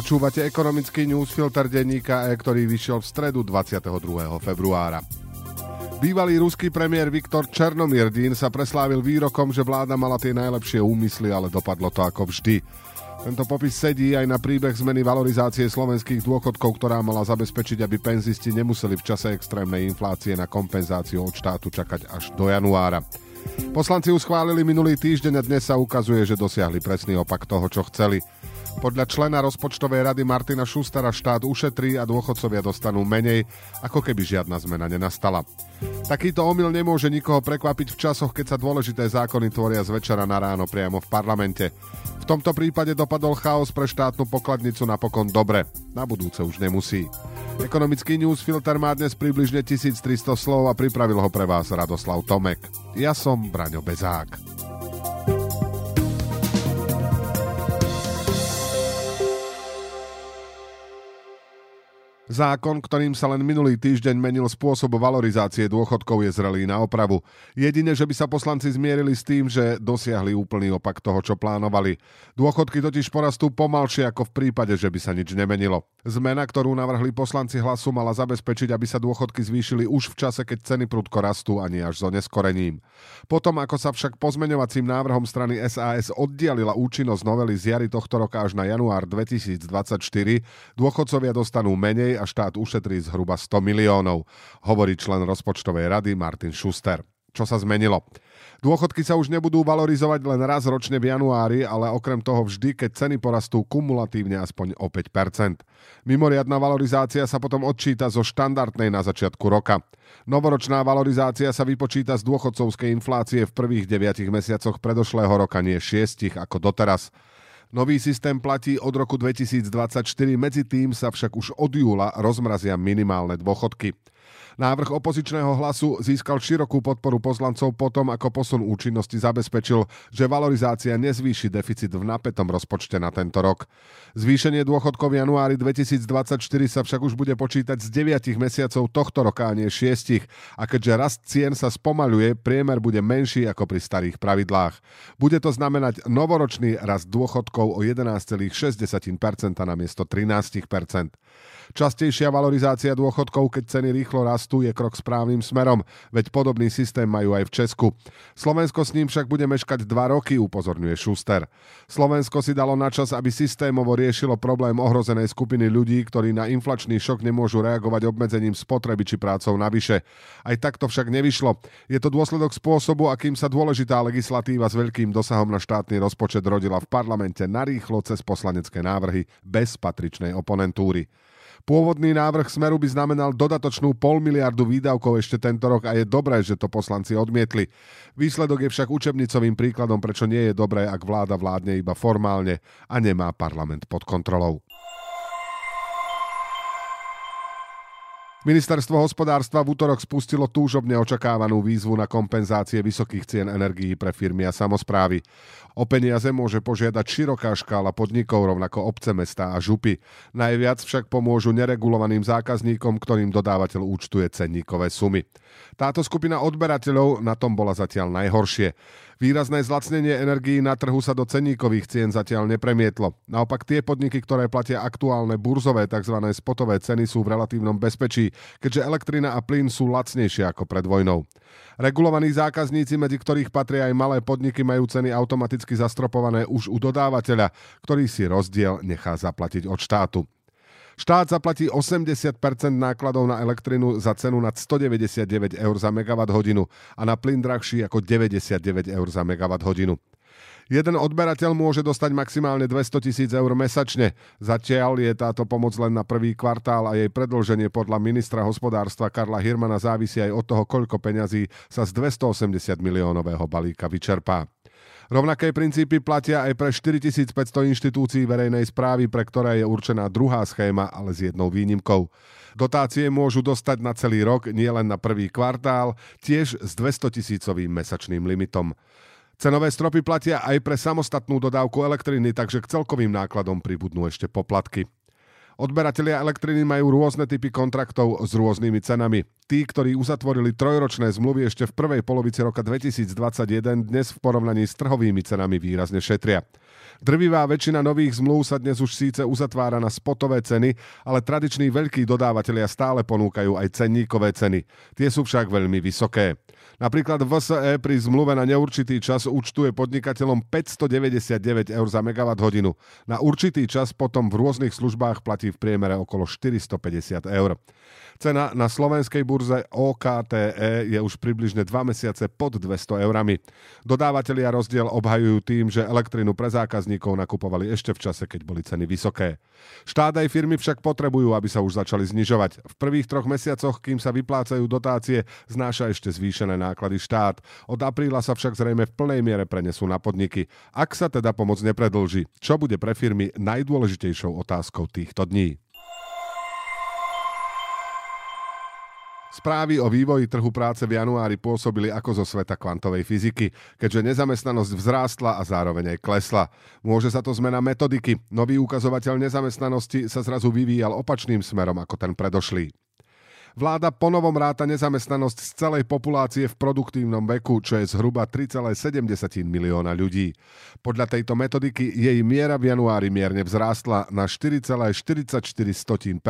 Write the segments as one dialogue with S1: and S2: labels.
S1: Počúvate ekonomický newsfilter denníka E, ktorý vyšiel v stredu 22. februára. Bývalý ruský premiér Viktor Černomirdín sa preslávil výrokom, že vláda mala tie najlepšie úmysly, ale dopadlo to ako vždy. Tento popis sedí aj na príbeh zmeny valorizácie slovenských dôchodkov, ktorá mala zabezpečiť, aby penzisti nemuseli v čase extrémnej inflácie na kompenzáciu od štátu čakať až do januára. Poslanci ju schválili minulý týždeň a dnes sa ukazuje, že dosiahli presný opak toho, čo chceli. Podľa člena rozpočtovej rady Martina Šustara štát ušetrí a dôchodcovia dostanú menej, ako keby žiadna zmena nenastala. Takýto omyl nemôže nikoho prekvapiť v časoch, keď sa dôležité zákony tvoria z večera na ráno priamo v parlamente. V tomto prípade dopadol chaos pre štátnu pokladnicu napokon dobre. Na budúce už nemusí. Ekonomický newsfilter má dnes približne 1300 slov a pripravil ho pre vás Radoslav Tomek. Ja som Braňo Bezák. Zákon, ktorým sa len minulý týždeň menil spôsob valorizácie dôchodkov je zrelý na opravu. Jedine, že by sa poslanci zmierili s tým, že dosiahli úplný opak toho, čo plánovali. Dôchodky totiž porastú pomalšie ako v prípade, že by sa nič nemenilo. Zmena, ktorú navrhli poslanci hlasu, mala zabezpečiť, aby sa dôchodky zvýšili už v čase, keď ceny prudko rastú, ani až so neskorením. Potom, ako sa však pozmeňovacím návrhom strany SAS oddialila účinnosť novely z jary tohto roka až na január 2024, dôchodcovia dostanú menej a štát ušetrí zhruba 100 miliónov, hovorí člen rozpočtovej rady Martin Schuster. Čo sa zmenilo? Dôchodky sa už nebudú valorizovať len raz ročne v januári, ale okrem toho vždy, keď ceny porastú kumulatívne aspoň o 5%. Mimoriadná valorizácia sa potom odčíta zo štandardnej na začiatku roka. Novoročná valorizácia sa vypočíta z dôchodcovskej inflácie v prvých 9 mesiacoch predošlého roka, nie 6 ako doteraz. Nový systém platí od roku 2024, medzi tým sa však už od júla rozmrazia minimálne dôchodky. Návrh opozičného hlasu získal širokú podporu poslancov potom, ako posun účinnosti zabezpečil, že valorizácia nezvýši deficit v napätom rozpočte na tento rok. Zvýšenie dôchodkov v januári 2024 sa však už bude počítať z 9 mesiacov tohto roka a nie 6. A keďže rast cien sa spomaluje, priemer bude menší ako pri starých pravidlách. Bude to znamenať novoročný rast dôchodkov o 11,6% na miesto 13%. Častejšia valorizácia dôchodkov, keď ceny rýchlo rastú, je krok správnym smerom, veď podobný systém majú aj v Česku. Slovensko s ním však bude meškať dva roky, upozorňuje Šuster. Slovensko si dalo na čas, aby systémovo riešilo problém ohrozenej skupiny ľudí, ktorí na inflačný šok nemôžu reagovať obmedzením spotreby či prácou navyše. Aj takto však nevyšlo. Je to dôsledok spôsobu, akým sa dôležitá legislatíva s veľkým dosahom na štátny rozpočet rodila v parlamente narýchlo cez poslanecké návrhy bez patričnej oponentúry. Pôvodný návrh Smeru by znamenal dodatočnú pol miliardu výdavkov ešte tento rok a je dobré, že to poslanci odmietli. Výsledok je však učebnicovým príkladom, prečo nie je dobré, ak vláda vládne iba formálne a nemá parlament pod kontrolou. Ministerstvo hospodárstva v útorok spustilo túžobne očakávanú výzvu na kompenzácie vysokých cien energií pre firmy a samozprávy. O peniaze môže požiadať široká škála podnikov, rovnako obce, mesta a župy. Najviac však pomôžu neregulovaným zákazníkom, ktorým dodávateľ účtuje cenníkové sumy. Táto skupina odberateľov na tom bola zatiaľ najhoršie. Výrazné zlacnenie energií na trhu sa do cenníkových cien zatiaľ nepremietlo. Naopak tie podniky, ktoré platia aktuálne burzové tzv. spotové ceny sú v relatívnom bezpečí, keďže elektrina a plyn sú lacnejšie ako pred vojnou. Regulovaní zákazníci, medzi ktorých patria aj malé podniky, majú ceny automaticky zastropované už u dodávateľa, ktorý si rozdiel nechá zaplatiť od štátu. Štát zaplatí 80% nákladov na elektrinu za cenu nad 199 eur za megawatt hodinu a na plyn drahší ako 99 eur za megawatt hodinu. Jeden odberateľ môže dostať maximálne 200 tisíc eur mesačne. Zatiaľ je táto pomoc len na prvý kvartál a jej predlženie podľa ministra hospodárstva Karla Hirmana závisí aj od toho, koľko peňazí sa z 280 miliónového balíka vyčerpá. Rovnaké princípy platia aj pre 4500 inštitúcií verejnej správy, pre ktoré je určená druhá schéma, ale s jednou výnimkou. Dotácie môžu dostať na celý rok, nielen na prvý kvartál, tiež s 200 tisícovým mesačným limitom. Cenové stropy platia aj pre samostatnú dodávku elektriny, takže k celkovým nákladom pribudnú ešte poplatky. Odberatelia elektriny majú rôzne typy kontraktov s rôznymi cenami. Tí, ktorí uzatvorili trojročné zmluvy ešte v prvej polovici roka 2021, dnes v porovnaní s trhovými cenami výrazne šetria. Drvivá väčšina nových zmluv sa dnes už síce uzatvára na spotové ceny, ale tradiční veľkí dodávateľia stále ponúkajú aj cenníkové ceny. Tie sú však veľmi vysoké. Napríklad VSE pri zmluve na neurčitý čas účtuje podnikateľom 599 eur za megawatt hodinu. Na určitý čas potom v rôznych službách platí v priemere okolo 450 eur. Cena na slovenskej burze OKTE je už približne 2 mesiace pod 200 eurami. Dodávateľia rozdiel obhajujú tým, že elektrinu pre zákazníkov nakupovali ešte v čase, keď boli ceny vysoké. Štát aj firmy však potrebujú, aby sa už začali znižovať. V prvých troch mesiacoch, kým sa vyplácajú dotácie, znáša ešte zvýšené náklady štát. Od apríla sa však zrejme v plnej miere prenesú na podniky. Ak sa teda pomoc nepredlží, čo bude pre firmy najdôležitejšou otázkou týchto dní? Správy o vývoji trhu práce v januári pôsobili ako zo sveta kvantovej fyziky, keďže nezamestnanosť vzrástla a zároveň aj klesla. Môže sa to zmena metodiky. Nový ukazovateľ nezamestnanosti sa zrazu vyvíjal opačným smerom ako ten predošlý. Vláda ponovom ráta nezamestnanosť z celej populácie v produktívnom veku, čo je zhruba 3,7 milióna ľudí. Podľa tejto metodiky jej miera v januári mierne vzrástla na 4,44%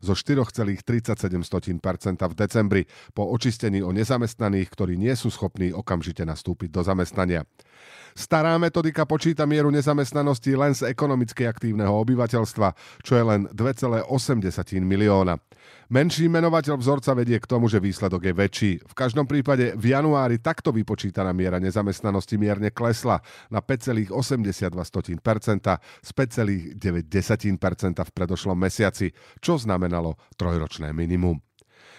S1: zo 4,37% v decembri po očistení o nezamestnaných, ktorí nie sú schopní okamžite nastúpiť do zamestnania. Stará metodika počíta mieru nezamestnanosti len z ekonomicky aktívneho obyvateľstva, čo je len 2,8 milióna. Menší menovateľ vzorca vedie k tomu, že výsledok je väčší. V každom prípade v januári takto vypočítaná miera nezamestnanosti mierne klesla na 5,82% z 5,9% v predošlom mesiaci, čo znamenalo trojročné minimum.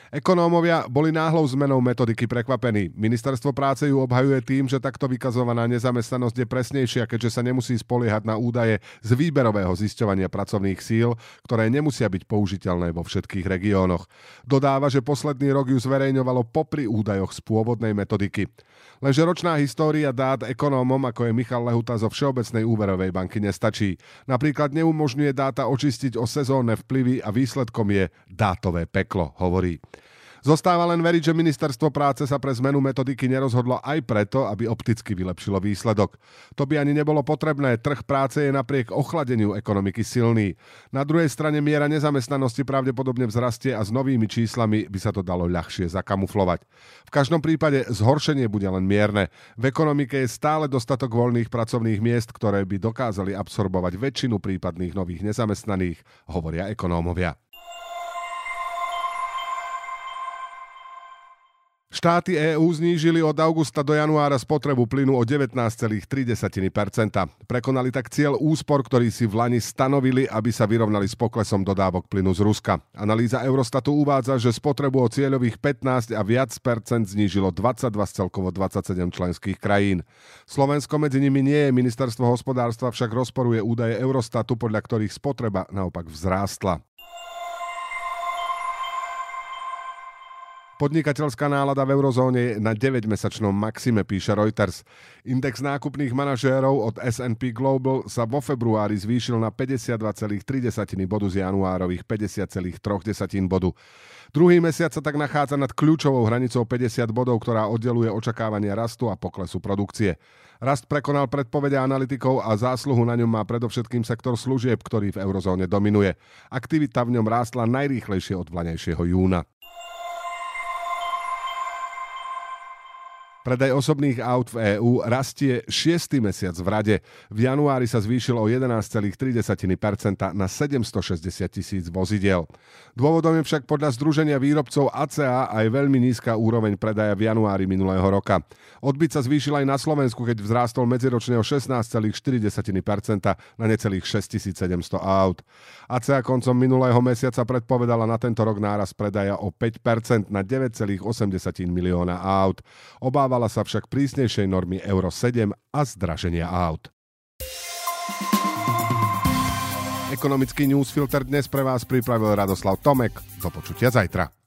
S1: Ekonómovia boli náhlou zmenou metodiky prekvapení. Ministerstvo práce ju obhajuje tým, že takto vykazovaná nezamestnanosť je presnejšia, keďže sa nemusí spoliehať na údaje z výberového zisťovania pracovných síl, ktoré nemusia byť použiteľné vo všetkých regiónoch. Dodáva, že posledný rok ju zverejňovalo popri údajoch z pôvodnej metodiky. Lenže ročná história dát ekonómom, ako je Michal Lehuta zo Všeobecnej úverovej banky, nestačí. Napríklad neumožňuje dáta očistiť o sezónne vplyvy a výsledkom je dátové peklo, hovorí. Zostáva len veriť, že ministerstvo práce sa pre zmenu metodiky nerozhodlo aj preto, aby opticky vylepšilo výsledok. To by ani nebolo potrebné, trh práce je napriek ochladeniu ekonomiky silný. Na druhej strane miera nezamestnanosti pravdepodobne vzrastie a s novými číslami by sa to dalo ľahšie zakamuflovať. V každom prípade zhoršenie bude len mierne. V ekonomike je stále dostatok voľných pracovných miest, ktoré by dokázali absorbovať väčšinu prípadných nových nezamestnaných, hovoria ekonómovia. Štáty EÚ znížili od augusta do januára spotrebu plynu o 19,3%. Prekonali tak cieľ úspor, ktorý si v Lani stanovili, aby sa vyrovnali s poklesom dodávok plynu z Ruska. Analýza Eurostatu uvádza, že spotrebu o cieľových 15 a viac percent znížilo 22 z celkovo 27 členských krajín. Slovensko medzi nimi nie je, ministerstvo hospodárstva však rozporuje údaje Eurostatu, podľa ktorých spotreba naopak vzrástla. Podnikateľská nálada v eurozóne je na 9-mesačnom maxime, píše Reuters. Index nákupných manažérov od S&P Global sa vo februári zvýšil na 52,3 bodu z januárových 50,3 bodu. Druhý mesiac sa tak nachádza nad kľúčovou hranicou 50 bodov, ktorá oddeluje očakávania rastu a poklesu produkcie. Rast prekonal predpovede analytikov a zásluhu na ňom má predovšetkým sektor služieb, ktorý v eurozóne dominuje. Aktivita v ňom rástla najrýchlejšie od vlanejšieho júna. Predaj osobných aut v EÚ rastie 6. mesiac v rade. V januári sa zvýšil o 11,3% na 760 tisíc vozidiel. Dôvodom je však podľa Združenia výrobcov ACA aj veľmi nízka úroveň predaja v januári minulého roka. Odbyt sa zvýšil aj na Slovensku, keď vzrástol medziročne o 16,4% na necelých 6700 aut. ACA koncom minulého mesiaca predpovedala na tento rok náraz predaja o 5% na 9,8 milióna aut. Obáva Obávala sa však prísnejšej normy Euro 7 a zdraženia aut. Ekonomický newsfilter dnes pre vás pripravil Radoslav Tomek. Do počutia zajtra.